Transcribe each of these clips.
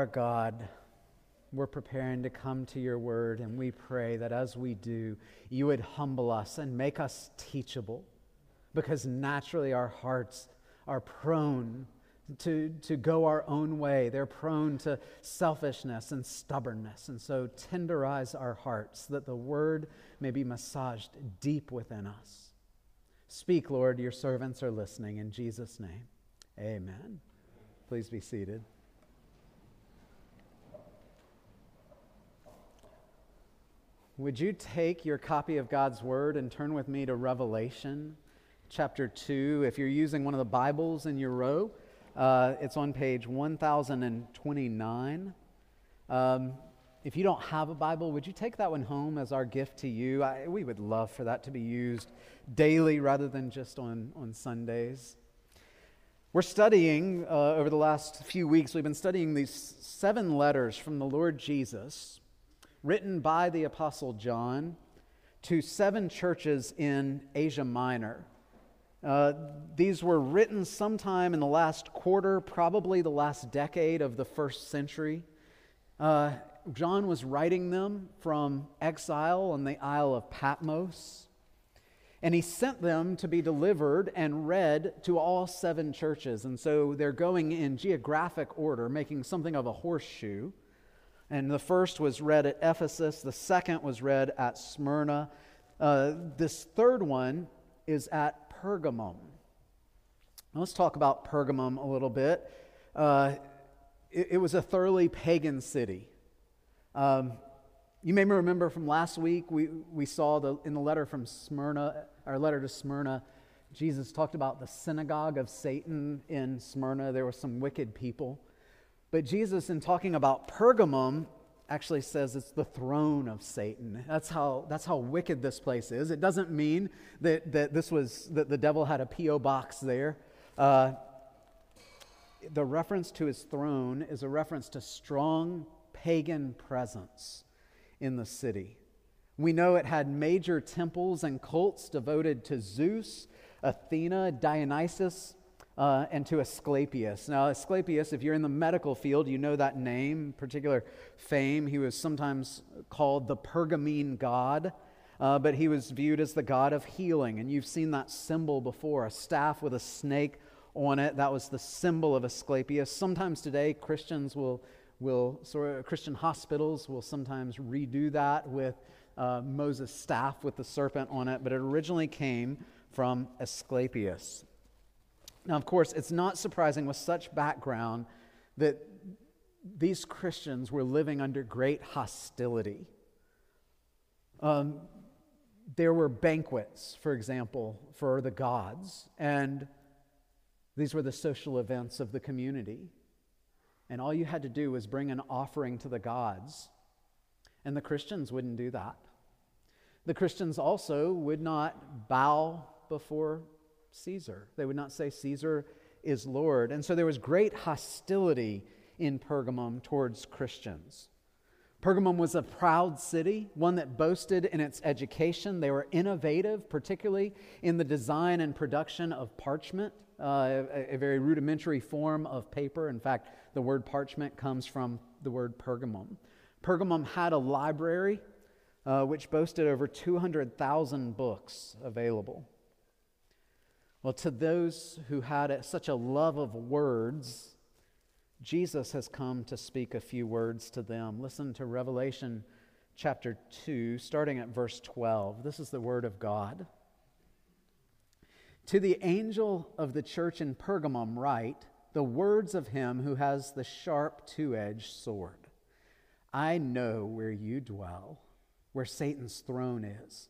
our God, we're preparing to come to your word, and we pray that as we do, you would humble us and make us teachable, because naturally our hearts are prone to, to go our own way. They're prone to selfishness and stubbornness. And so tenderize our hearts that the word may be massaged deep within us. Speak, Lord, your servants are listening. In Jesus' name, amen. Please be seated. Would you take your copy of God's Word and turn with me to Revelation chapter 2? If you're using one of the Bibles in your row, uh, it's on page 1029. Um, if you don't have a Bible, would you take that one home as our gift to you? I, we would love for that to be used daily rather than just on, on Sundays. We're studying uh, over the last few weeks, we've been studying these seven letters from the Lord Jesus written by the Apostle John to seven churches in Asia Minor. Uh, these were written sometime in the last quarter, probably the last decade of the first century. Uh, John was writing them from exile on the Isle of Patmos, and he sent them to be delivered and read to all seven churches. And so they're going in geographic order, making something of a horseshoe. And the first was read at Ephesus, the second was read at Smyrna. Uh, this third one is at Pergamum. Now let's talk about Pergamum a little bit. Uh, it, it, was a thoroughly pagan city. Um, you may remember from last week, we, we saw the, in the letter from Smyrna, our letter to Smyrna, Jesus talked about the synagogue of Satan in Smyrna. There were some wicked people. But Jesus, in talking about Pergamum, actually says it's the throne of Satan. That's how, that's how wicked this place is. It doesn't mean that, that this was that the devil had a P.O. box there. Uh, the reference to his throne is a reference to strong pagan presence in the city. We know it had major temples and cults devoted to Zeus, Athena, Dionysus, uh, and to Asclepius. Now, Asclepius, if you're in the medical field, you know that name, particular fame. He was sometimes called the Pergamene god, uh, but he was viewed as the god of healing. And you've seen that symbol before a staff with a snake on it. That was the symbol of Asclepius. Sometimes today, Christians will, will sort of, Christian hospitals will sometimes redo that with uh, Moses' staff with the serpent on it, but it originally came from Asclepius. Now, of course, it's not surprising with such background that these Christians were living under great hostility. Um, there were banquets, for example, for the gods, and these were the social events of the community. And all you had to do was bring an offering to the gods, and the Christians wouldn't do that. The Christians also would not bow before Caesar. They would not say Caesar is Lord. And so there was great hostility in Pergamum towards Christians. Pergamum was a proud city, one that boasted in its education. They were innovative, particularly in the design and production of parchment, uh, a, a, very rudimentary form of paper. In fact, the word parchment comes from the word Pergamum. Pergamum had a library uh, which boasted over 200,000 books available. Well, to those who had such a love of words, Jesus has come to speak a few words to them. Listen to Revelation chapter 2, starting at verse 12. This is the word of God. To the angel of the church in Pergamum, write the words of him who has the sharp two edged sword. I know where you dwell, where Satan's throne is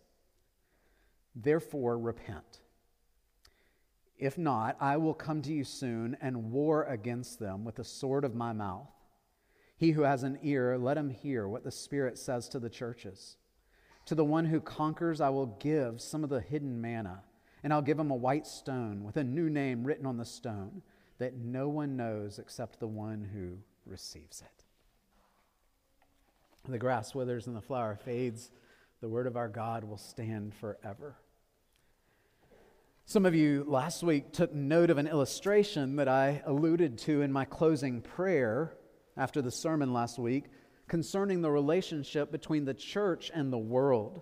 Therefore, repent. If not, I will come to you soon and war against them with the sword of my mouth. He who has an ear, let him hear what the Spirit says to the churches. To the one who conquers, I will give some of the hidden manna, and I'll give him a white stone with a new name written on the stone that no one knows except the one who receives it. The grass withers and the flower fades. The word of our God will stand forever. Some of you last week took note of an illustration that I alluded to in my closing prayer after the sermon last week concerning the relationship between the church and the world.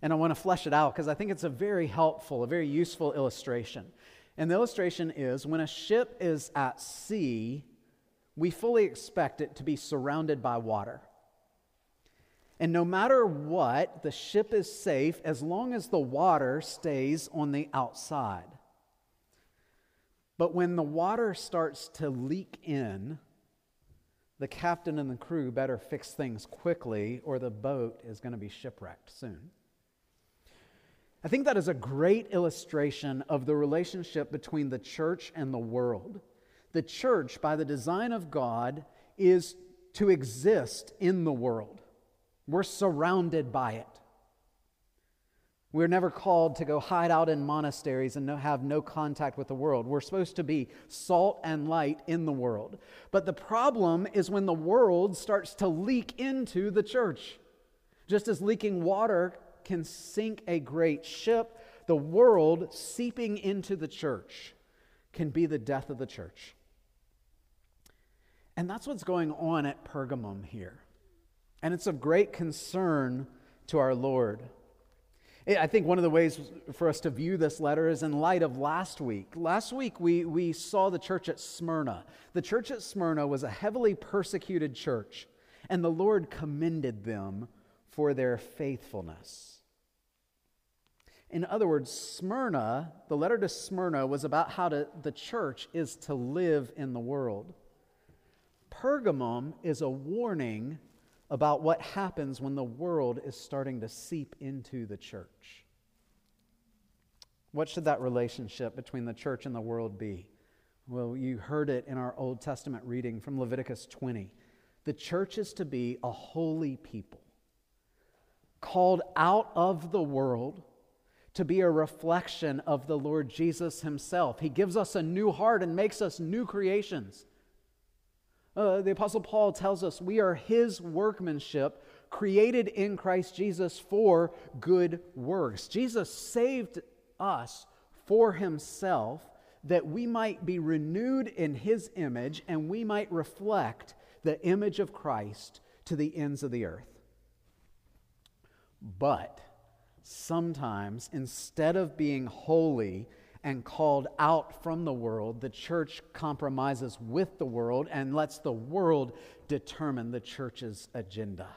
And I want to flesh it out because I think it's a very helpful, a very useful illustration. And the illustration is when a ship is at sea, we fully expect it to be surrounded by water. And no matter what, the ship is safe as long as the water stays on the outside. But when the water starts to leak in, the captain and the crew better fix things quickly, or the boat is going to be shipwrecked soon. I think that is a great illustration of the relationship between the church and the world. The church, by the design of God, is to exist in the world. We're surrounded by it. We're never called to go hide out in monasteries and no, have no contact with the world. We're supposed to be salt and light in the world. But the problem is when the world starts to leak into the church. Just as leaking water can sink a great ship, the world seeping into the church can be the death of the church. And that's what's going on at Pergamum here. And it's of great concern to our Lord. I think one of the ways for us to view this letter is in light of last week. Last week, we, we saw the church at Smyrna. The church at Smyrna was a heavily persecuted church, and the Lord commended them for their faithfulness. In other words, Smyrna, the letter to Smyrna, was about how to, the church is to live in the world. Pergamum is a warning about what happens when the world is starting to seep into the church. What should that relationship between the church and the world be? Well, you heard it in our Old Testament reading from Leviticus 20. The church is to be a holy people, called out of the world to be a reflection of the Lord Jesus Himself. He gives us a new heart and makes us new creations. Uh, the Apostle Paul tells us we are his workmanship, created in Christ Jesus for good works. Jesus saved us for himself that we might be renewed in his image and we might reflect the image of Christ to the ends of the earth. But sometimes, instead of being holy, and called out from the world, the church compromises with the world and lets the world determine the church's agenda.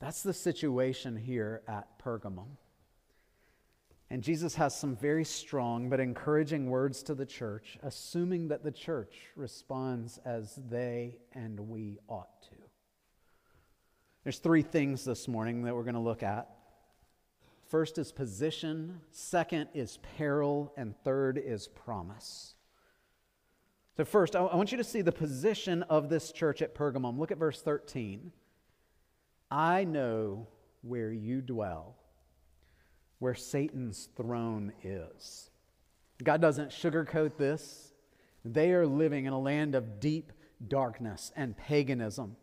That's the situation here at Pergamum. And Jesus has some very strong but encouraging words to the church, assuming that the church responds as they and we ought to. There's three things this morning that we're going to look at. First is position, second is peril, and third is promise. So, first, I want you to see the position of this church at Pergamum. Look at verse 13. I know where you dwell, where Satan's throne is. God doesn't sugarcoat this. They are living in a land of deep darkness and paganism.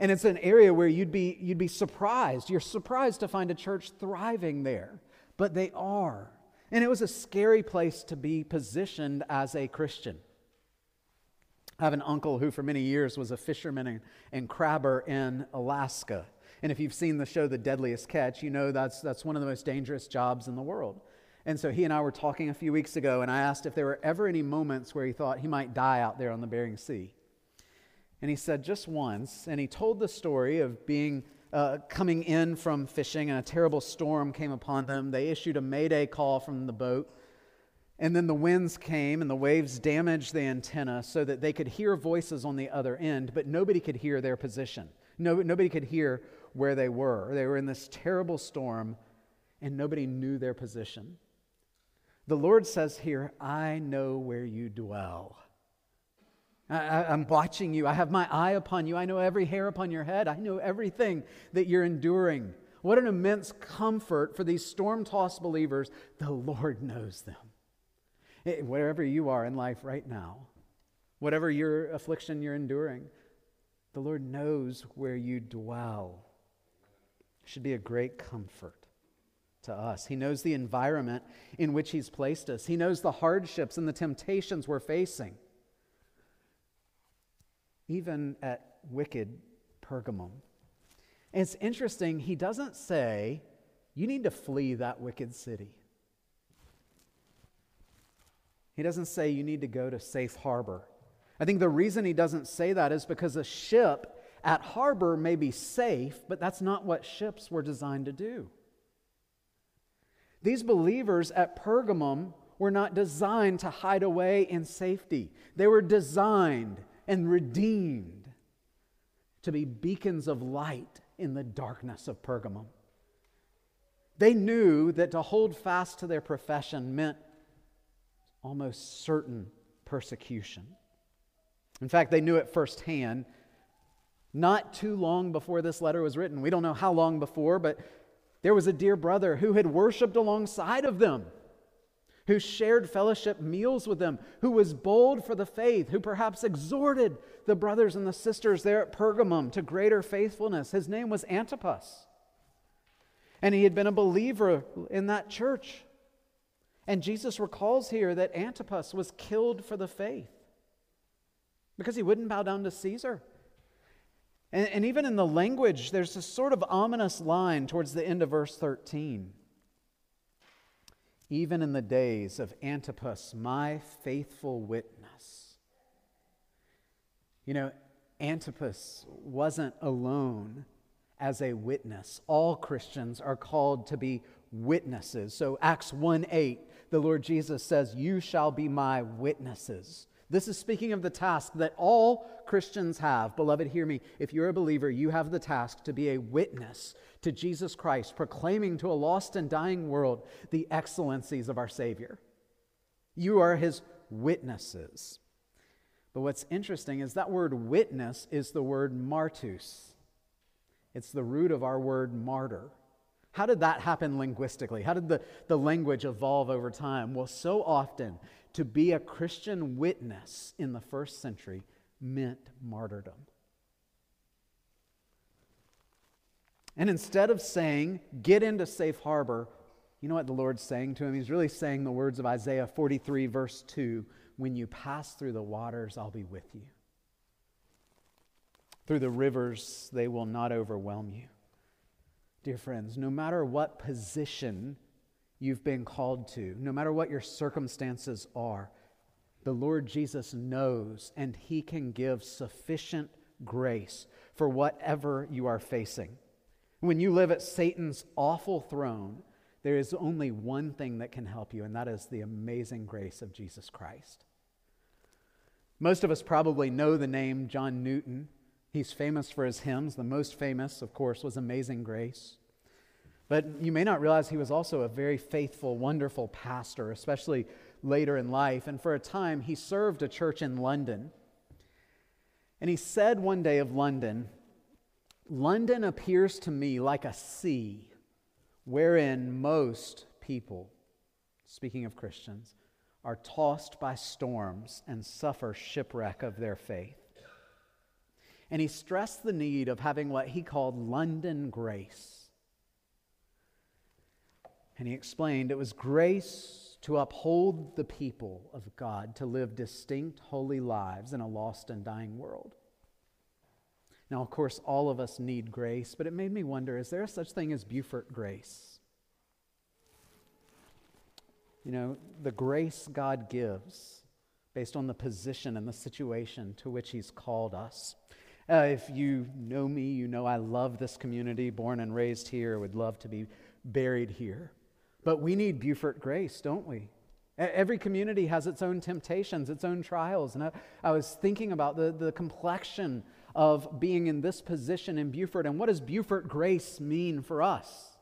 And it's an area where you'd be, you'd be surprised. You're surprised to find a church thriving there, but they are. And it was a scary place to be positioned as a Christian. I have an uncle who, for many years, was a fisherman and, and crabber in Alaska. And if you've seen the show The Deadliest Catch, you know that's, that's one of the most dangerous jobs in the world. And so he and I were talking a few weeks ago, and I asked if there were ever any moments where he thought he might die out there on the Bering Sea. And he said, just once. And he told the story of being uh, coming in from fishing, and a terrible storm came upon them. They issued a mayday call from the boat. And then the winds came, and the waves damaged the antenna so that they could hear voices on the other end, but nobody could hear their position. No, nobody could hear where they were. They were in this terrible storm, and nobody knew their position. The Lord says here, I know where you dwell. I, am watching you. I have my eye upon you. I know every hair upon your head. I know everything that you're enduring. What an immense comfort for these storm tossed believers. The Lord knows them. It, wherever you are in life right now, whatever your affliction you're enduring, the Lord knows where you dwell. Should be a great comfort to us. He knows the environment in which He's placed us, He knows the hardships and the temptations we're facing. Even at wicked Pergamum. And it's interesting, He doesn't say, you need to flee that wicked city. He doesn't say you need to go to safe harbor. I think the reason he doesn't say that is because a ship at harbor may be safe, but that's not what ships were designed to do. These believers at Pergamum were not designed to hide away in safety, they were designed and redeemed to be beacons of light in the darkness of Pergamum. They knew that to hold fast to their profession meant almost certain persecution. In fact, they knew it firsthand not too long before this letter was written. We don't know how long before, but there was a dear brother who had worshiped alongside of them, who shared fellowship meals with them, who was bold for the faith, who perhaps exhorted the brothers and the sisters there at Pergamum to greater faithfulness. His name was Antipas. And he had been a believer in that church. And Jesus recalls here that Antipas was killed for the faith because he wouldn't bow down to Caesar. And, and even in the language, there's a sort of ominous line towards the end of verse 13. Even in the days of Antipas, my faithful witness. You know, Antipas wasn't alone as a witness. All Christians are called to be witnesses. So, Acts 1 8, the Lord Jesus says, You shall be my witnesses. This is speaking of the task that all Christians have. Beloved, hear me. If you're a believer, you have the task to be a witness to Jesus Christ, proclaiming to a lost and dying world the excellencies of our Savior. You are his witnesses. But what's interesting is that word witness is the word martus. It's the root of our word martyr. How did that happen linguistically? How did the, the language evolve over time? Well, so often to be a Christian witness in the first century meant martyrdom. And instead of saying, get into safe harbor, you know what the Lord's saying to him? He's really saying the words of Isaiah 43, verse 2 When you pass through the waters, I'll be with you. Through the rivers, they will not overwhelm you. Dear friends, no matter what position you've been called to, no matter what your circumstances are, the Lord Jesus knows and He can give sufficient grace for whatever you are facing. When you live at Satan's awful throne, there is only one thing that can help you, and that is the amazing grace of Jesus Christ. Most of us probably know the name John Newton. He's famous for his hymns. The most famous, of course, was Amazing Grace. But you may not realize he was also a very faithful, wonderful pastor, especially later in life. And for a time, he served a church in London. And he said one day of London, London appears to me like a sea wherein most people, speaking of Christians, are tossed by storms and suffer shipwreck of their faith. And he stressed the need of having what he called London grace and he explained it was grace to uphold the people of God to live distinct, holy lives in a lost and dying world. Now, of course, all of us need grace, but it made me wonder is there such thing as Beaufort grace? You know, the grace God gives based on the position and the situation to which He's called us. Uh, if you know me, you know I love this community, born and raised here, would love to be buried here. But we need Beaufort grace, don't we? Every community has its own temptations, its own trials. And I, I, was thinking about the, the complexion of being in this position in Beaufort and what does Beaufort grace mean for us?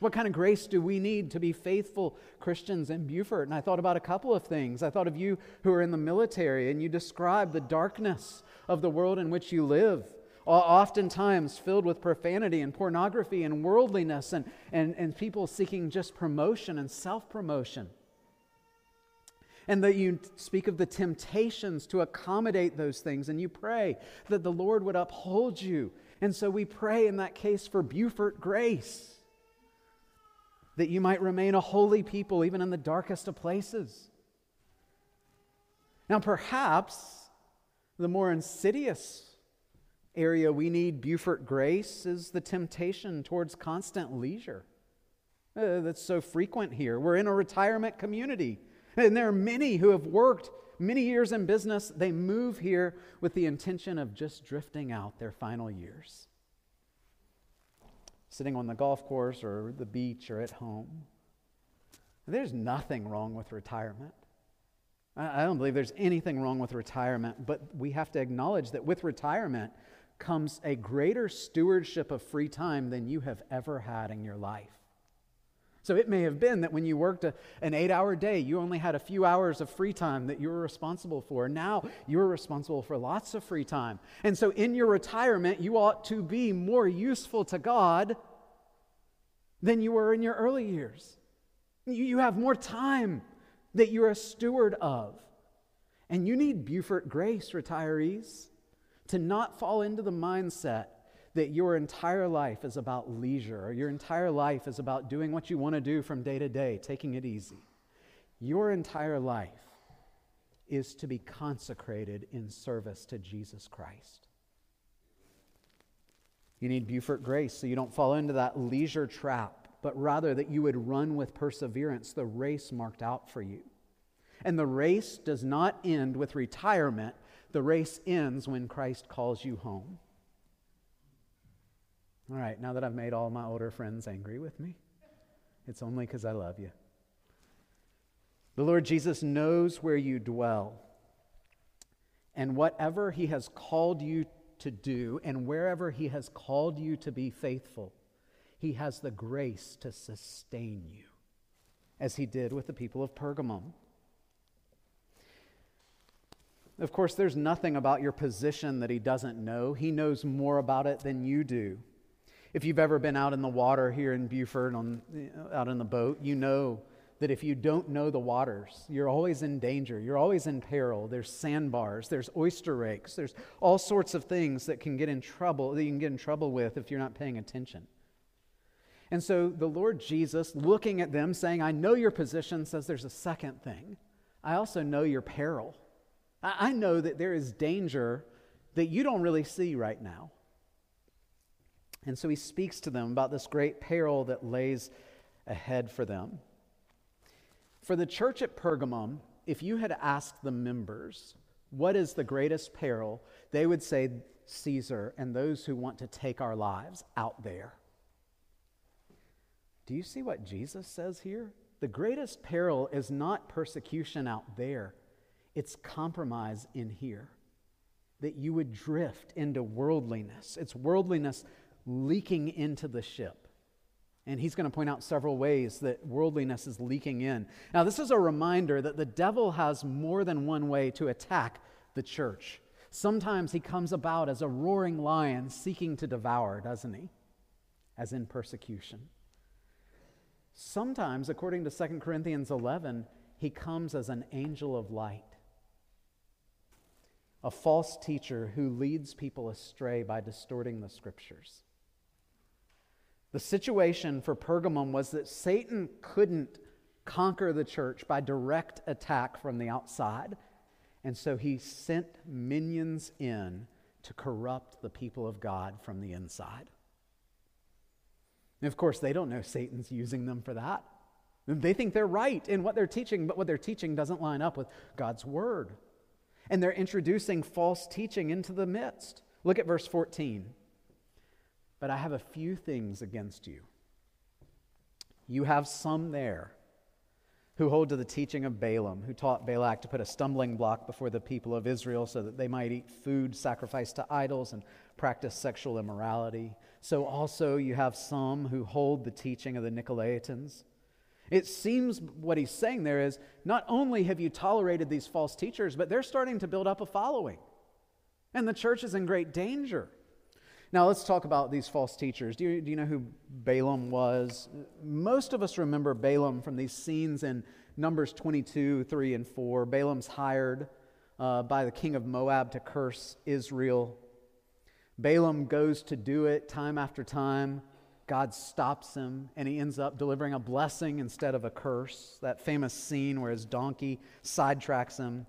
What kind of grace do we need to be faithful Christians in Beaufort? And I thought about a couple of things. I thought of you who are in the military and you describe the darkness of the world in which you live, oftentimes filled with profanity and pornography and worldliness and, and, and people seeking just promotion and self promotion. And that you speak of the temptations to accommodate those things, and you pray that the Lord would uphold you. And so we pray in that case for Beaufort grace that you might remain a holy people even in the darkest of places. Now, perhaps the more insidious area we need Beaufort grace is the temptation towards constant leisure. Uh, that's so frequent here. We're in a retirement community, and there are many who have worked many years in business. They move here with the intention of just drifting out their final years sitting on the golf course or the beach or at home. There's nothing wrong with retirement. I don't believe there's anything wrong with retirement, but we have to acknowledge that with retirement comes a greater stewardship of free time than you have ever had in your life. So it may have been that when you worked a, an eight hour day, you only had a few hours of free time that you were responsible for. Now you're responsible for lots of free time. And so in your retirement, you ought to be more useful to God than you were in your early years. You, you have more time that you're a steward of. And you need Beaufort grace, retirees, to not fall into the mindset that your entire life is about leisure or your entire life is about doing what you want to do from day to day, taking it easy. Your entire life is to be consecrated in service to Jesus Christ. You need Beaufort grace so you don't fall into that leisure trap, but rather that you would run with perseverance the race marked out for you. And the race does not end with retirement, the race ends when Christ calls you home. All right, now that I've made all my older friends angry with me, it's only because I love you. The Lord Jesus knows where you dwell. And whatever He has called you to do, and wherever He has called you to be faithful, He has the grace to sustain you, as He did with the people of Pergamum. Of course, there's nothing about your position that He doesn't know, He knows more about it than you do. If you've ever been out in the water here in Beaufort, on, out in the boat, you know that if you don't know the waters, you're always in danger. You're always in peril. There's sandbars, there's oyster rakes, there's all sorts of things that can get in trouble, that you can get in trouble with if you're not paying attention. And so the Lord Jesus, looking at them, saying, I know your position, says there's a second thing. I also know your peril. I know that there is danger that you don't really see right now. And so he speaks to them about this great peril that lays ahead for them. For the church at Pergamum, if you had asked the members, what is the greatest peril, they would say Caesar and those who want to take our lives out there. Do you see what Jesus says here? The greatest peril is not persecution out there, it's compromise in here. That you would drift into worldliness. It's worldliness leaking into the ship. And he's going to point out several ways that worldliness is leaking in. Now, this is a reminder that the devil has more than one way to attack the church. Sometimes he comes about as a roaring lion seeking to devour, doesn't he? As in persecution. Sometimes, according to 2 Corinthians 11, he comes as an angel of light, a false teacher who leads people astray by distorting the scriptures. The situation for Pergamum was that Satan couldn't conquer the church by direct attack from the outside. And so he sent minions in to corrupt the people of God from the inside. And of course, they don't know Satan's using them for that. They think they're right in what they're teaching, but what they're teaching doesn't line up with God's word. And they're introducing false teaching into the midst. Look at verse 14. But I have a few things against you. You have some there who hold to the teaching of Balaam, who taught Balak to put a stumbling block before the people of Israel so that they might eat food sacrificed to idols and practice sexual immorality. So also you have some who hold the teaching of the Nicolaitans. It seems what he's saying there is not only have you tolerated these false teachers, but they're starting to build up a following. And the church is in great danger. Now, let's talk about these false teachers. Do you, do you know who Balaam was? Most of us remember Balaam from these scenes in Numbers 22, 3, and 4. Balaam's hired uh, by the king of Moab to curse Israel. Balaam goes to do it time after time. God stops him, and he ends up delivering a blessing instead of a curse. That famous scene where his donkey sidetracks him.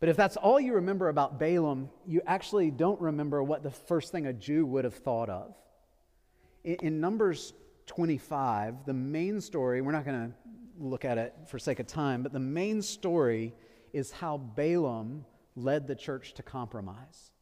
But if that's all you remember about Balaam, you actually don't remember what the first thing a Jew would have thought of. In, Numbers 25, the main story, we're not going to look at it for sake of time, but the main story is how Balaam led the church to compromise.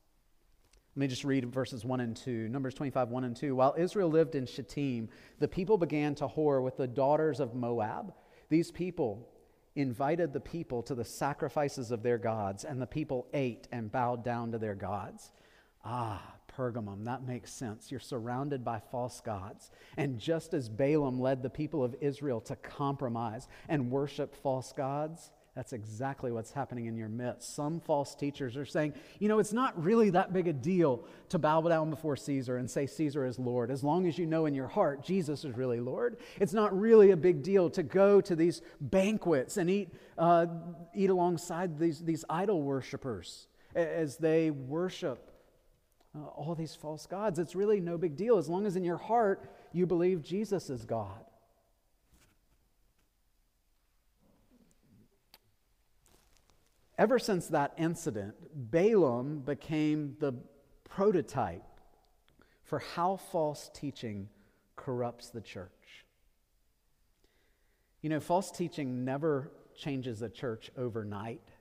Let me just read verses 1 and 2. Numbers 25, 1 and 2. While Israel lived in Shittim, the people began to whore with the daughters of Moab. These people invited the people to the sacrifices of their gods, and the people ate and bowed down to their gods. Ah, Pergamum, that makes sense. You're surrounded by false gods. And just as Balaam led the people of Israel to compromise and worship false gods, that's exactly what's happening in your midst. Some false teachers are saying, you know, it's not really that big a deal to bow down before Caesar and say Caesar is Lord, as long as you know in your heart Jesus is really Lord. It's not really a big deal to go to these banquets and eat, uh, eat alongside these, these idol worshippers as they worship uh, all these false gods. It's really no big deal as long as in your heart you believe Jesus is God. Ever since that incident, Balaam became the prototype for how false teaching corrupts the church. You know, false teaching never changes a church overnight.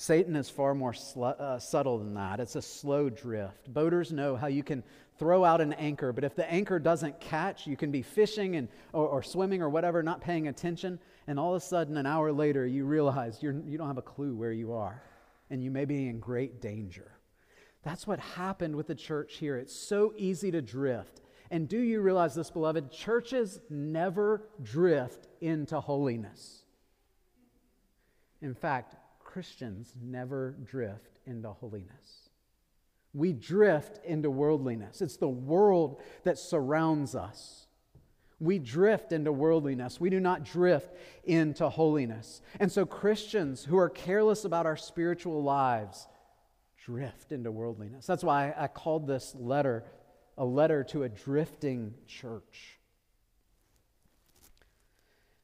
Satan is far more sl- uh, subtle than that. It's a slow drift. Boaters know how you can throw out an anchor, but if the anchor doesn't catch, you can be fishing and, or, or swimming or whatever, not paying attention, and all of a sudden, an hour later, you realize you're, you don't have a clue where you are, and you may be in great danger. That's what happened with the church here. It's so easy to drift. And do you realize this, beloved? Churches never drift into holiness. In fact, Christians never drift into holiness. We drift into worldliness. It's the world that surrounds us. We drift into worldliness. We do not drift into holiness. And so, Christians who are careless about our spiritual lives drift into worldliness. That's why I called this letter a letter to a drifting church.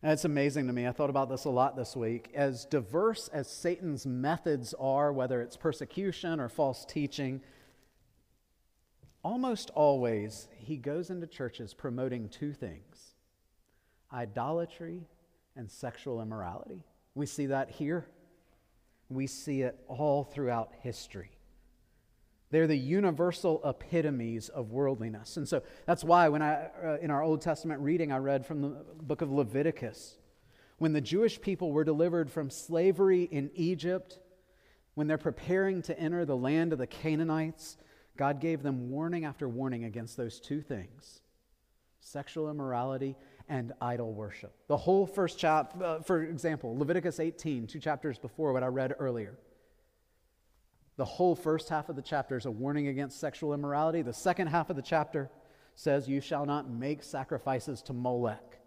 And it's amazing to me. I thought about this a lot this week. As diverse as Satan's methods are, whether it's persecution or false teaching, almost always he goes into churches promoting two things idolatry and sexual immorality. We see that here, we see it all throughout history. They're the universal epitomes of worldliness. And so that's why when I uh, in our Old Testament reading I read from the book of Leviticus when the Jewish people were delivered from slavery in Egypt when they're preparing to enter the land of the Canaanites God gave them warning after warning against those two things sexual immorality and idol worship. The whole first chapter, uh, for example, Leviticus 18, two chapters before what I read earlier. The whole first half of the chapter is a warning against sexual immorality. The second half of the chapter says, You shall not make sacrifices to Molech.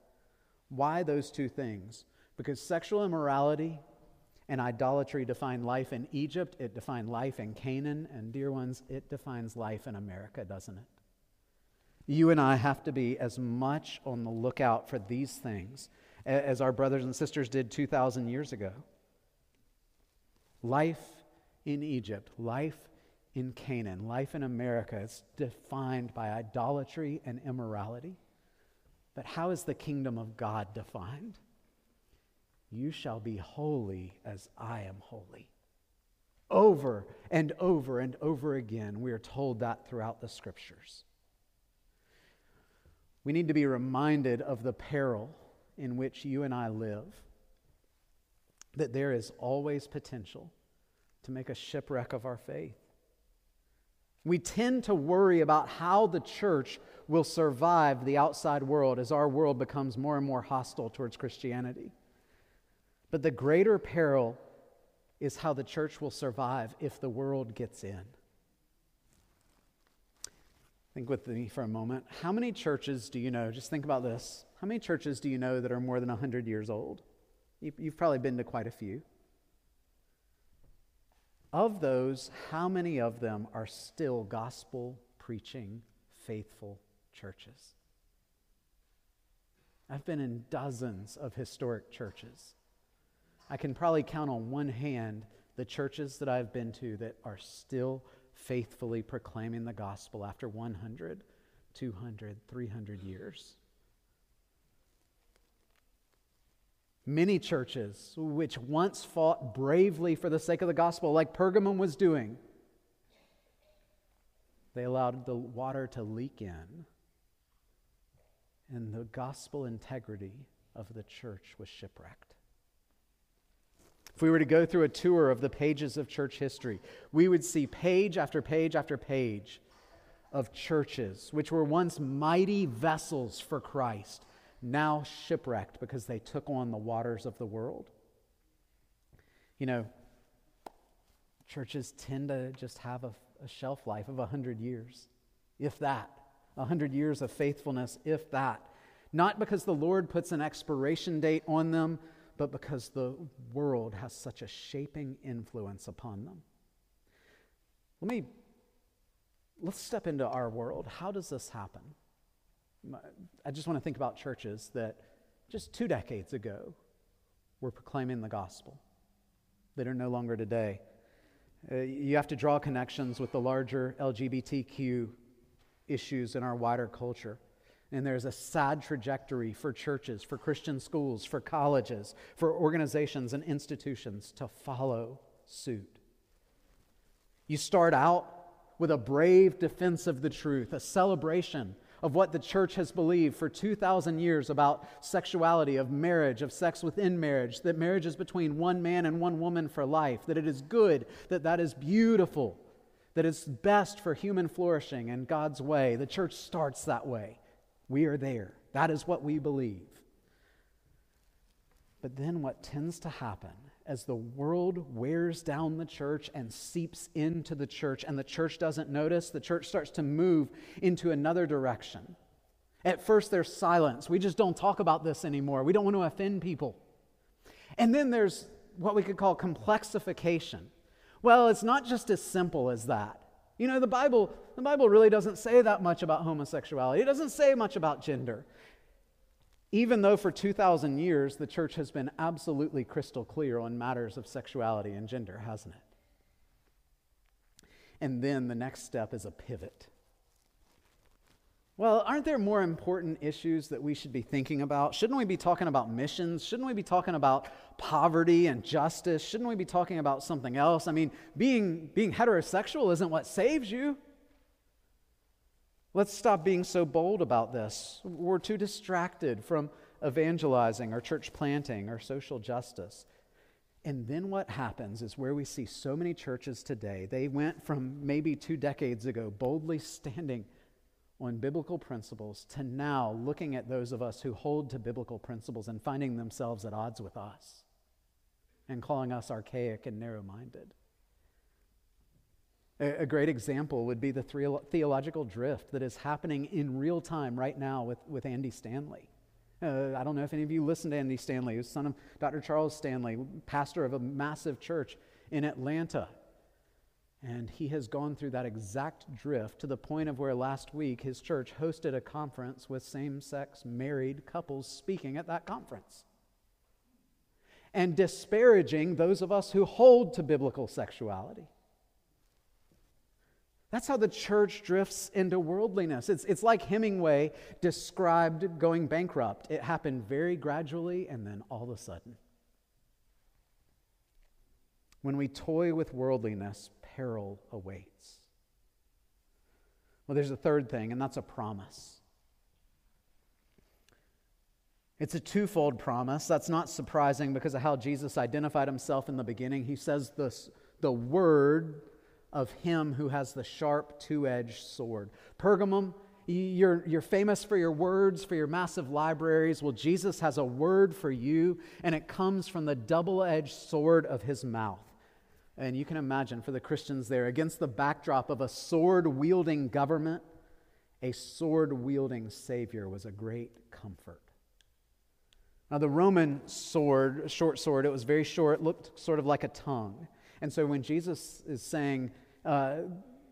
Why those two things? Because sexual immorality and idolatry define life in Egypt, it defined life in Canaan, and dear ones, it defines life in America, doesn't it? You and I have to be as much on the lookout for these things as our brothers and sisters did 2,000 years ago. Life in Egypt, life in Canaan, life in America is defined by idolatry and immorality. But how is the kingdom of God defined? You shall be holy as I am holy. Over and over and over again, we are told that throughout the scriptures. We need to be reminded of the peril in which you and I live, that there is always potential to make a shipwreck of our faith. We tend to worry about how the church will survive the outside world as our world becomes more and more hostile towards Christianity. But the greater peril is how the church will survive if the world gets in. Think with me for a moment. How many churches do you know? Just think about this. How many churches do you know that are more than 100 years old? You've probably been to quite a few. Of those, how many of them are still gospel preaching, faithful churches? I've been in dozens of historic churches. I can probably count on one hand the churches that I've been to that are still faithfully proclaiming the gospel after 100, 200, 300 years. Many churches which once fought bravely for the sake of the gospel, like Pergamum was doing, they allowed the water to leak in, and the gospel integrity of the church was shipwrecked. If we were to go through a tour of the pages of church history, we would see page after page after page of churches which were once mighty vessels for Christ, now shipwrecked because they took on the waters of the world. You know, churches tend to just have a, a shelf life of 100 years, if that. 100 years of faithfulness, if that. Not because the Lord puts an expiration date on them, but because the world has such a shaping influence upon them. Let me let's step into our world. How does this happen? I just want to think about churches that just two decades ago were proclaiming the gospel that are no longer today. Uh, you have to draw connections with the larger LGBTQ issues in our wider culture. And there's a sad trajectory for churches, for Christian schools, for colleges, for organizations and institutions to follow suit. You start out with a brave defense of the truth, a celebration of what the church has believed for 2,000 years about sexuality, of marriage, of sex within marriage, that marriage is between one man and one woman for life, that it is good, that that is beautiful, that it's best for human flourishing and God's way. The church starts that way. We are there. That is what we believe. But then what tends to happen as the world wears down the church and seeps into the church, and the church doesn't notice, the church starts to move into another direction. At first, there's silence. We just don't talk about this anymore. We don't want to offend people. And then there's what we could call complexification. Well, it's not just as simple as that. You know, the Bible, the Bible really doesn't say that much about homosexuality. It doesn't say much about gender. Even though for 2,000 years the church has been absolutely crystal clear on matters of sexuality and gender, hasn't it? And then the next step is a pivot. Well, aren't there more important issues that we should be thinking about? Shouldn't we be talking about missions? Shouldn't we be talking about poverty and justice? Shouldn't we be talking about something else? I mean, being, being heterosexual isn't what saves you. Let's stop being so bold about this. We're too distracted from evangelizing or church planting or social justice. And then what happens is where we see so many churches today, they went from maybe two decades ago boldly standing on biblical principles to now looking at those of us who hold to biblical principles and finding themselves at odds with us and calling us archaic and narrow minded. A, great example would be the theological drift that is happening in real time right now with, with Andy Stanley. Uh, I don't know if any of you listen to Andy Stanley, who's son of Dr. Charles Stanley, pastor of a massive church in Atlanta. And he has gone through that exact drift to the point of where last week his church hosted a conference with same sex married couples speaking at that conference. And disparaging those of us who hold to biblical sexuality. That's how the church drifts into worldliness. It's, it's like Hemingway described going bankrupt. It happened very gradually and then all of a sudden. When we toy with worldliness, peril awaits. Well, there's a third thing, and that's a promise. It's a twofold promise. That's not surprising because of how Jesus identified himself in the beginning. He says this, the word of him who has the sharp two edged sword. Pergamum, you're, you're famous for your words, for your massive libraries. Well, Jesus has a word for you, and it comes from the double edged sword of his mouth. And you can imagine for the Christians there, against the backdrop of a sword wielding government, a sword wielding Savior was a great comfort. Now, the Roman sword, short sword, it was very short, it looked sort of like a tongue. And so when Jesus is saying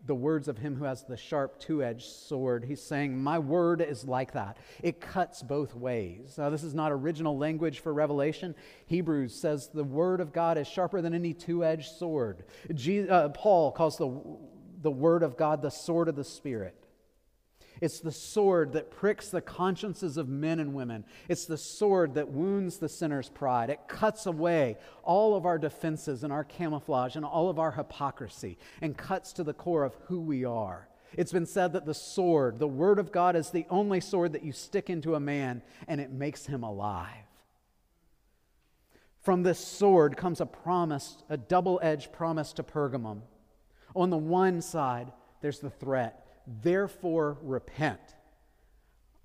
the words of him who has the sharp two edged sword, he's saying, My word is like that. It cuts both ways. Now, this is not original language for Revelation. Hebrews says the word of God is sharper than any two edged sword. Je- uh, Paul calls the, the word of God the sword of the Spirit. It's the sword that pricks the consciences of men and women. It's the sword that wounds the sinner's pride. It cuts away all of our defenses and our camouflage and all of our hypocrisy and cuts to the core of who we are. It's been said that the sword, the word of God, is the only sword that you stick into a man and it makes him alive. From this sword comes a promise, a double edged promise to Pergamum. On the one side, there's the threat Therefore, repent.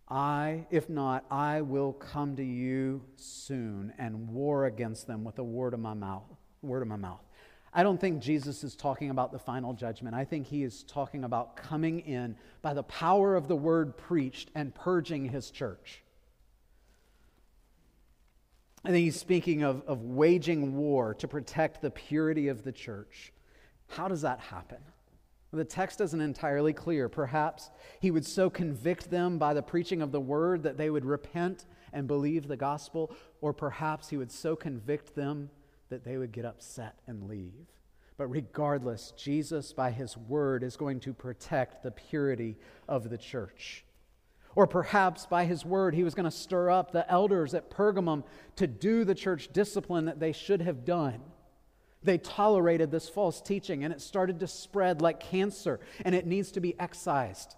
I, if not, I will come to you soon and war against them with a word of my mouth. Word of my mouth. I don't think Jesus is talking about the final judgment. I think he is talking about coming in by the power of the word preached and purging his church. I think he's speaking of, of waging war to protect the purity of the church. How does that happen? The text isn't entirely clear. Perhaps he would so convict them by the preaching of the word that they would repent and believe the gospel, or perhaps he would so convict them that they would get upset and leave. But regardless, Jesus, by his word, is going to protect the purity of the church. Or perhaps by his word, he was going to stir up the elders at Pergamum to do the church discipline that they should have done. They tolerated this false teaching and it started to spread like cancer and it needs to be excised.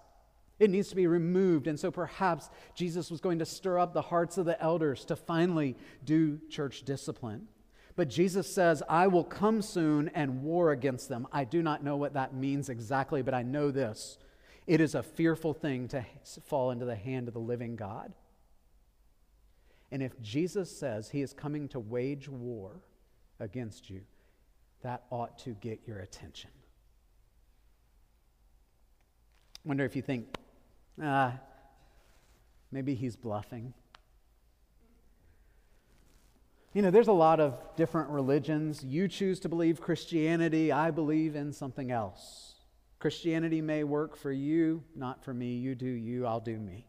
It needs to be removed. And so perhaps Jesus was going to stir up the hearts of the elders to finally do church discipline. But Jesus says, I will come soon and war against them. I do not know what that means exactly, but I know this. It is a fearful thing to fall into the hand of the living God. And if Jesus says he is coming to wage war against you, that ought to get your attention. Wonder if you think, ah, maybe he's bluffing. You know, there's a lot of different religions. You choose to believe Christianity, I believe in something else. Christianity may work for you, not for me. You do you, I'll do me.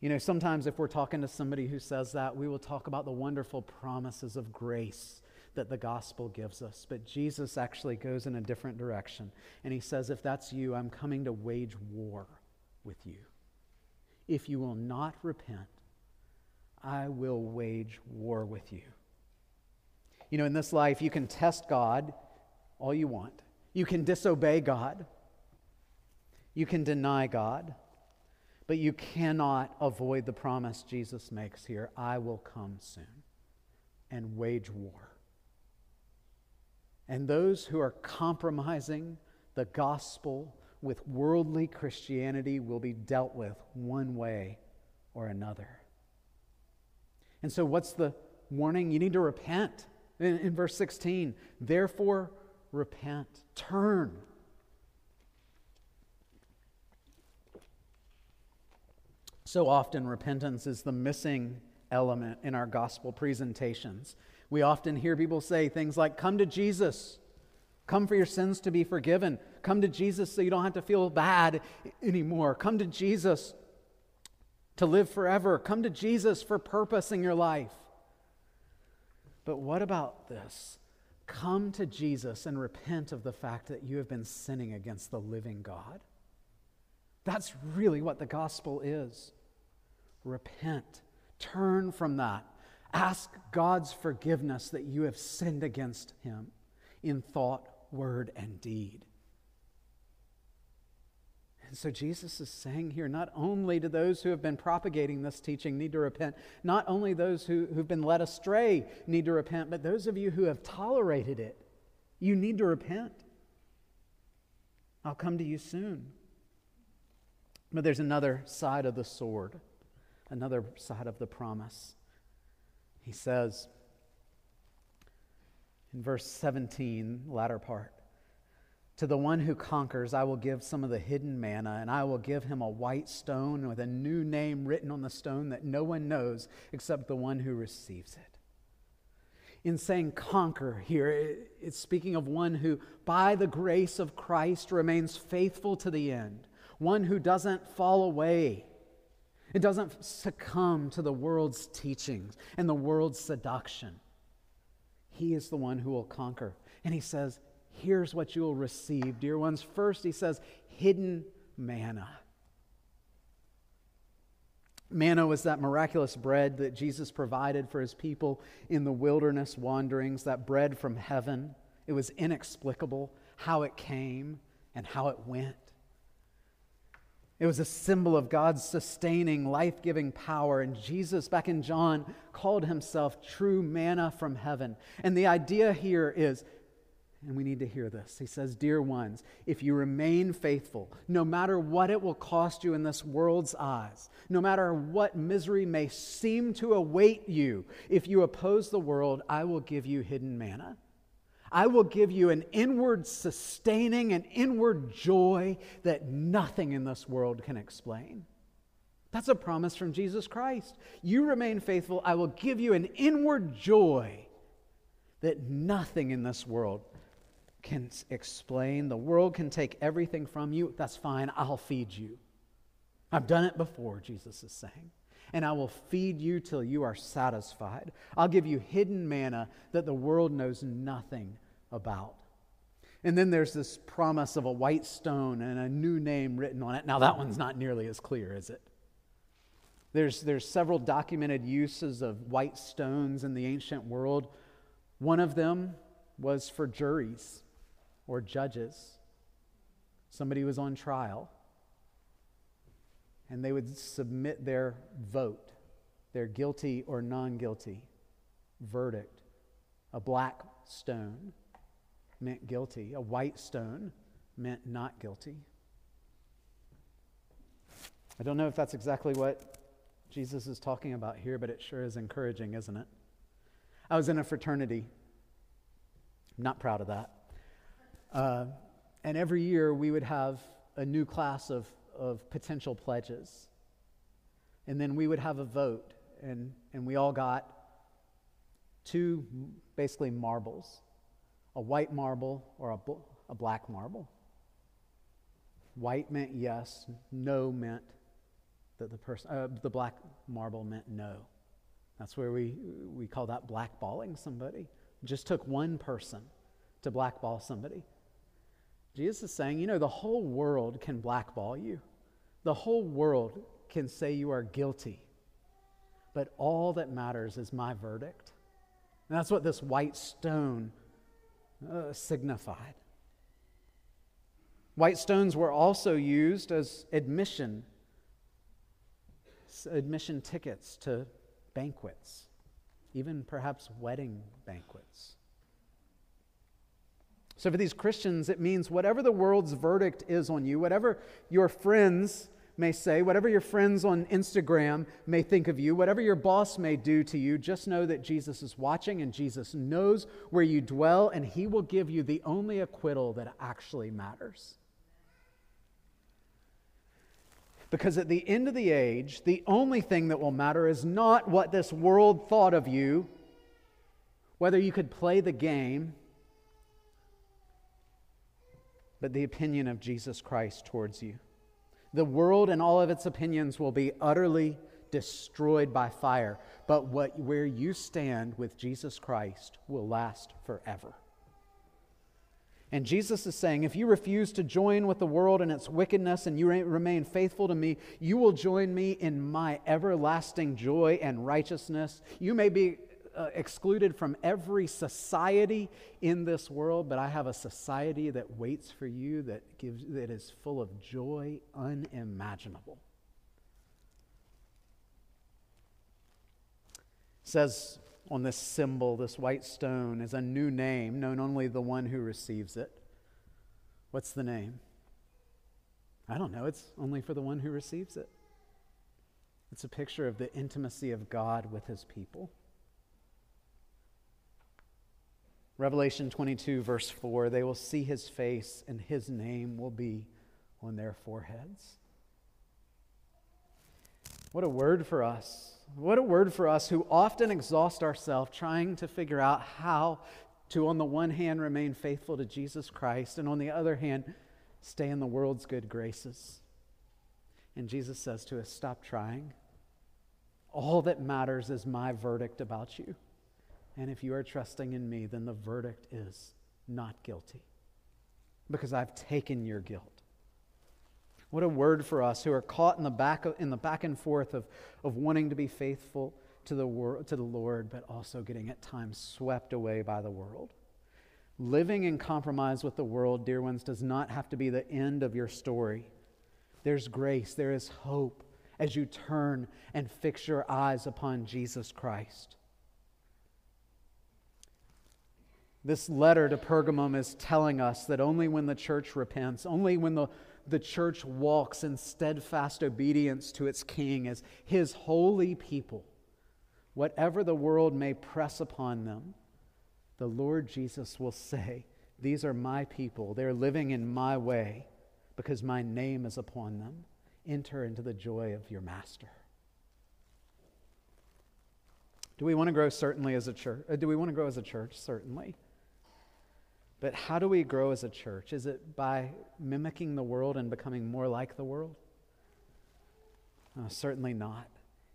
You know, sometimes if we're talking to somebody who says that, we will talk about the wonderful promises of grace that the gospel gives us. But Jesus actually goes in a different direction. And he says, If that's you, I'm coming to wage war with you. If you will not repent, I will wage war with you. You know, in this life, you can test God all you want, you can disobey God, you can deny God. But you cannot avoid the promise Jesus makes here I will come soon and wage war. And those who are compromising the gospel with worldly Christianity will be dealt with one way or another. And so, what's the warning? You need to repent. In, in verse 16, therefore, repent, turn So often, repentance is the missing element in our gospel presentations. We often hear people say things like, Come to Jesus. Come for your sins to be forgiven. Come to Jesus so you don't have to feel bad anymore. Come to Jesus to live forever. Come to Jesus for purpose in your life. But what about this? Come to Jesus and repent of the fact that you have been sinning against the living God. That's really what the gospel is. Repent. Turn from that. Ask God's forgiveness that you have sinned against Him in thought, word, and deed. And so Jesus is saying here not only do those who have been propagating this teaching need to repent, not only those who, who've been led astray need to repent, but those of you who have tolerated it, you need to repent. I'll come to you soon. But there's another side of the sword, another side of the promise. He says in verse 17, latter part, to the one who conquers, I will give some of the hidden manna, and I will give him a white stone with a new name written on the stone that no one knows except the one who receives it. In saying conquer here, it's speaking of one who, by the grace of Christ, remains faithful to the end, one who doesn't fall away. It doesn't succumb to the world's teachings and the world's seduction. He is the one who will conquer. And he says, here's what you'll receive, dear ones. First, he says, hidden manna. Manna was that miraculous bread that Jesus provided for his people in the wilderness wanderings, that bread from heaven. It was inexplicable how it came and how it went. It was a symbol of God's sustaining, life giving power. And Jesus, back in John, called himself true manna from heaven. And the idea here is and we need to hear this. He says, Dear ones, if you remain faithful, no matter what it will cost you in this world's eyes, no matter what misery may seem to await you, if you oppose the world, I will give you hidden manna. I will give you an inward sustaining an inward joy that nothing in this world can explain. That's a promise from Jesus Christ. You remain faithful, I will give you an inward joy that nothing in this world can explain. The world can take everything from you. That's fine. I'll feed you. I've done it before, Jesus is saying. And I will feed you till you are satisfied. I'll give you hidden manna that the world knows nothing about. And then there's this promise of a white stone and a new name written on it. Now, that one's not nearly as clear, is it? There's, there's several documented uses of white stones in the ancient world. One of them was for juries or judges. Somebody was on trial, and they would submit their vote, their guilty or non guilty verdict. A black stone meant guilty, a white stone meant not guilty. I don't know if that's exactly what Jesus is talking about here, but it sure is encouraging, isn't it? I was in a fraternity. I'm not proud of that. Uh, and every year we would have a new class of, of potential pledges. And then we would have a vote, and, and we all got two basically marbles a white marble or a, a black marble. White meant yes, no meant that the person, uh, the black marble meant no. That's where we, we call that blackballing somebody. Just took one person to blackball somebody. Jesus is saying, you know, the whole world can blackball you, the whole world can say you are guilty. But all that matters is my verdict. And that's what this white stone uh, signified. White stones were also used as admission, admission tickets to banquets, even perhaps wedding banquets. So, for these Christians, it means whatever the world's verdict is on you, whatever your friends may say, whatever your friends on Instagram may think of you, whatever your boss may do to you, just know that Jesus is watching and Jesus knows where you dwell, and he will give you the only acquittal that actually matters. Because at the end of the age, the only thing that will matter is not what this world thought of you, whether you could play the game but the opinion of Jesus Christ towards you. The world and all of its opinions will be utterly destroyed by fire, but what, where you stand with Jesus Christ will last forever. And Jesus is saying, if you refuse to join with the world and its wickedness and you remain faithful to me, you will join me in my everlasting joy and righteousness. You may be uh, excluded from every society in this world, but I have a society that waits for you that gives that is full of joy unimaginable. It says on this symbol, this white stone, is a new name known only the one who receives it. What's the name? I don't know. It's only for the one who receives it. It's a picture of the intimacy of God with his people. Revelation 22, verse 4 they will see his face, and his name will be on their foreheads. What a word for us. What a word for us who often exhaust ourselves trying to figure out how to, on the one hand, remain faithful to Jesus Christ, and on the other hand, stay in the world's good graces. And Jesus says to us, Stop trying. All that matters is my verdict about you. And if you are trusting in me, then the verdict is not guilty because I've taken your guilt. What a word for us who are caught in the back, in the back and forth of, of wanting to be faithful to the, wor- to the Lord, but also getting at times swept away by the world. Living in compromise with the world, dear ones, does not have to be the end of your story. There's grace, there is hope as you turn and fix your eyes upon Jesus Christ. This letter to Pergamum is telling us that only when the church repents, only when the, the church walks in steadfast obedience to its king as his holy people, whatever the world may press upon them, the Lord Jesus will say, These are my people. They're living in my way because my name is upon them. Enter into the joy of your master. Do we want to grow certainly as a church? Uh, do we want to grow as a church? Certainly. But how do we grow as a church? Is it by mimicking the world and becoming more like the world? Uh, certainly not.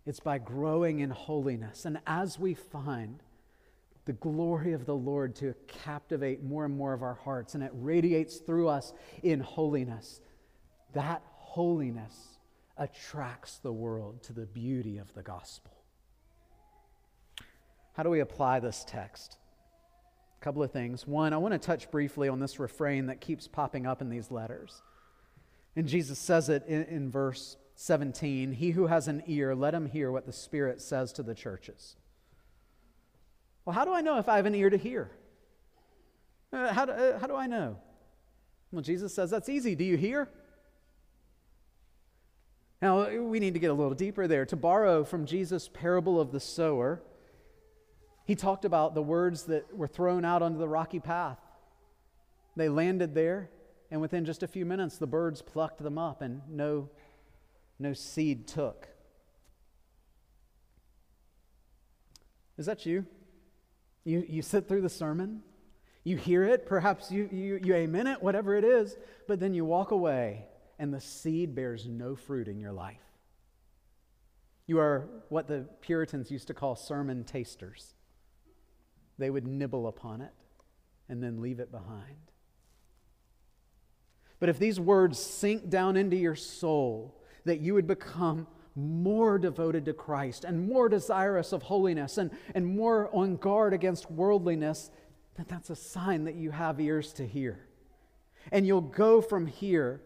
It's by growing in holiness. And as we find the glory of the Lord to captivate more and more of our hearts, and it radiates through us in holiness. That holiness attracts the world to the beauty of the gospel. How do we apply this text? Couple of things. One, I want to touch briefly on this refrain that keeps popping up in these letters. And Jesus says it in, in verse 17 He who has an ear, let him hear what the Spirit says to the churches. Well, how do I know if I have an ear to hear? Uh, how, do, uh, how do I know? Well, Jesus says that's easy. Do you hear? Now, we need to get a little deeper there. To borrow from Jesus' parable of the sower, he talked about the words that were thrown out onto the rocky path. They landed there, and within just a few minutes, the birds plucked them up, and no, no seed took. Is that you? You, you sit through the sermon, you hear it, perhaps you, you, you amen it, whatever it is, but then you walk away and the seed bears no fruit in your life. You are what the Puritans used to call sermon tasters. They would nibble upon it and then leave it behind. But if these words sink down into your soul, that you would become more devoted to Christ and more desirous of holiness and, and more on guard against worldliness, then that's a sign that you have ears to hear. And you'll go from here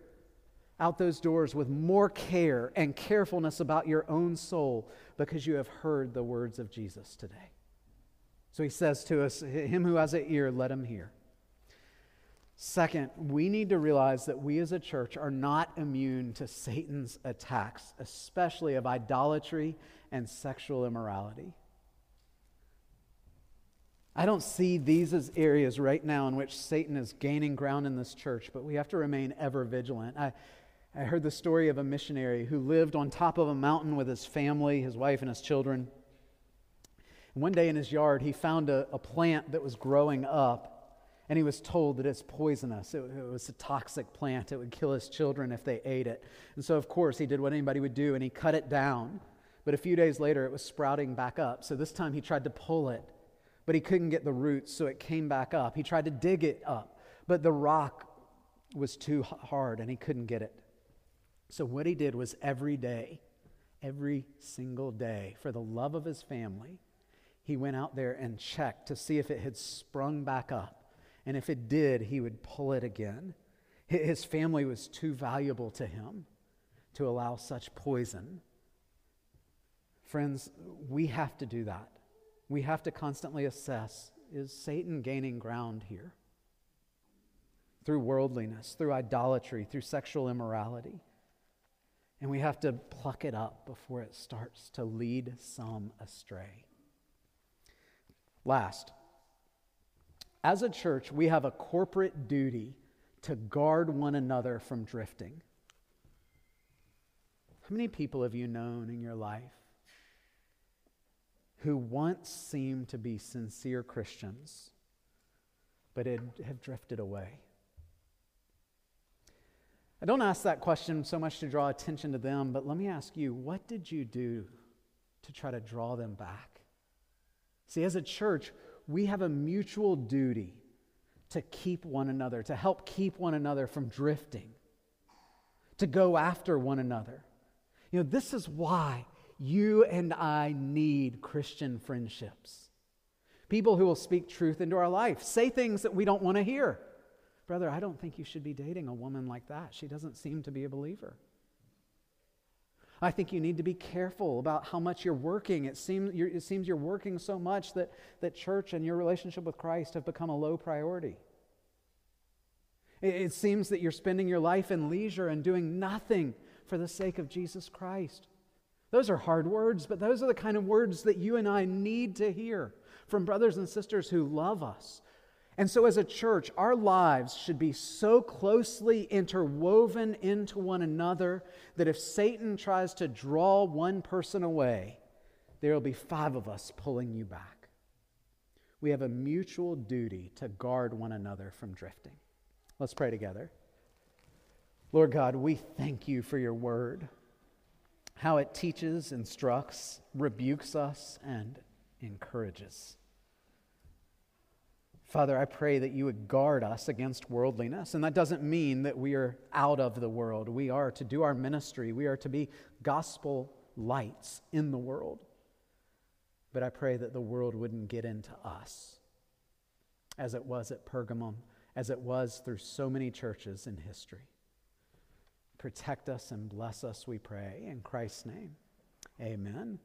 out those doors with more care and carefulness about your own soul because you have heard the words of Jesus today. So he says to us, Him who has an ear, let him hear. Second, we need to realize that we as a church are not immune to Satan's attacks, especially of idolatry and sexual immorality. I don't see these as areas right now in which Satan is gaining ground in this church, but we have to remain ever vigilant. I, I heard the story of a missionary who lived on top of a mountain with his family, his wife, and his children. One day in his yard, he found a, a plant that was growing up and he was told that it's poisonous. It, it, was a toxic plant. It would kill his children if they ate it. And so, of course, he did what anybody would do and he cut it down. But a few days later, it was sprouting back up. So this time he tried to pull it, but he couldn't get the roots, so it came back up. He tried to dig it up, but the rock was too hard and he couldn't get it. So what he did was every day, every single day, for the love of his family, he went out there and checked to see if it had sprung back up. And if it did, he would pull it again. His family was too valuable to him to allow such poison. Friends, we have to do that. We have to constantly assess is Satan gaining ground here? Through worldliness, through idolatry, through sexual immorality. And we have to pluck it up before it starts to lead some astray. Last, as a church, we have a corporate duty to guard one another from drifting. How many people have you known in your life who once seemed to be sincere Christians, but have drifted away? I don't ask that question so much to draw attention to them, but let me ask you what did you do to try to draw them back? See, as a church, we have a mutual duty to keep one another, to help keep one another from drifting, to go after one another. You know, this is why you and I need Christian friendships. People who will speak truth into our life, say things that we don't want to hear. Brother, I don't think you should be dating a woman like that. She doesn't seem to be a believer. I think you need to be careful about how much you're working. It seems you're, it seems you're working so much that, that church and your relationship with Christ have become a low priority. It, it seems that you're spending your life in leisure and doing nothing for the sake of Jesus Christ. Those are hard words, but those are the kind of words that you and I need to hear from brothers and sisters who love us, and so, as a church, our lives should be so closely interwoven into one another that if Satan tries to draw one person away, there will be five of us pulling you back. We have a mutual duty to guard one another from drifting. Let's pray together. Lord God, we thank you for your word, how it teaches, instructs, rebukes us, and encourages. Father, I pray that you would guard us against worldliness. And that doesn't mean that we are out of the world. We are to do our ministry, we are to be gospel lights in the world. But I pray that the world wouldn't get into us as it was at Pergamum, as it was through so many churches in history. Protect us and bless us, we pray. In Christ's name, amen.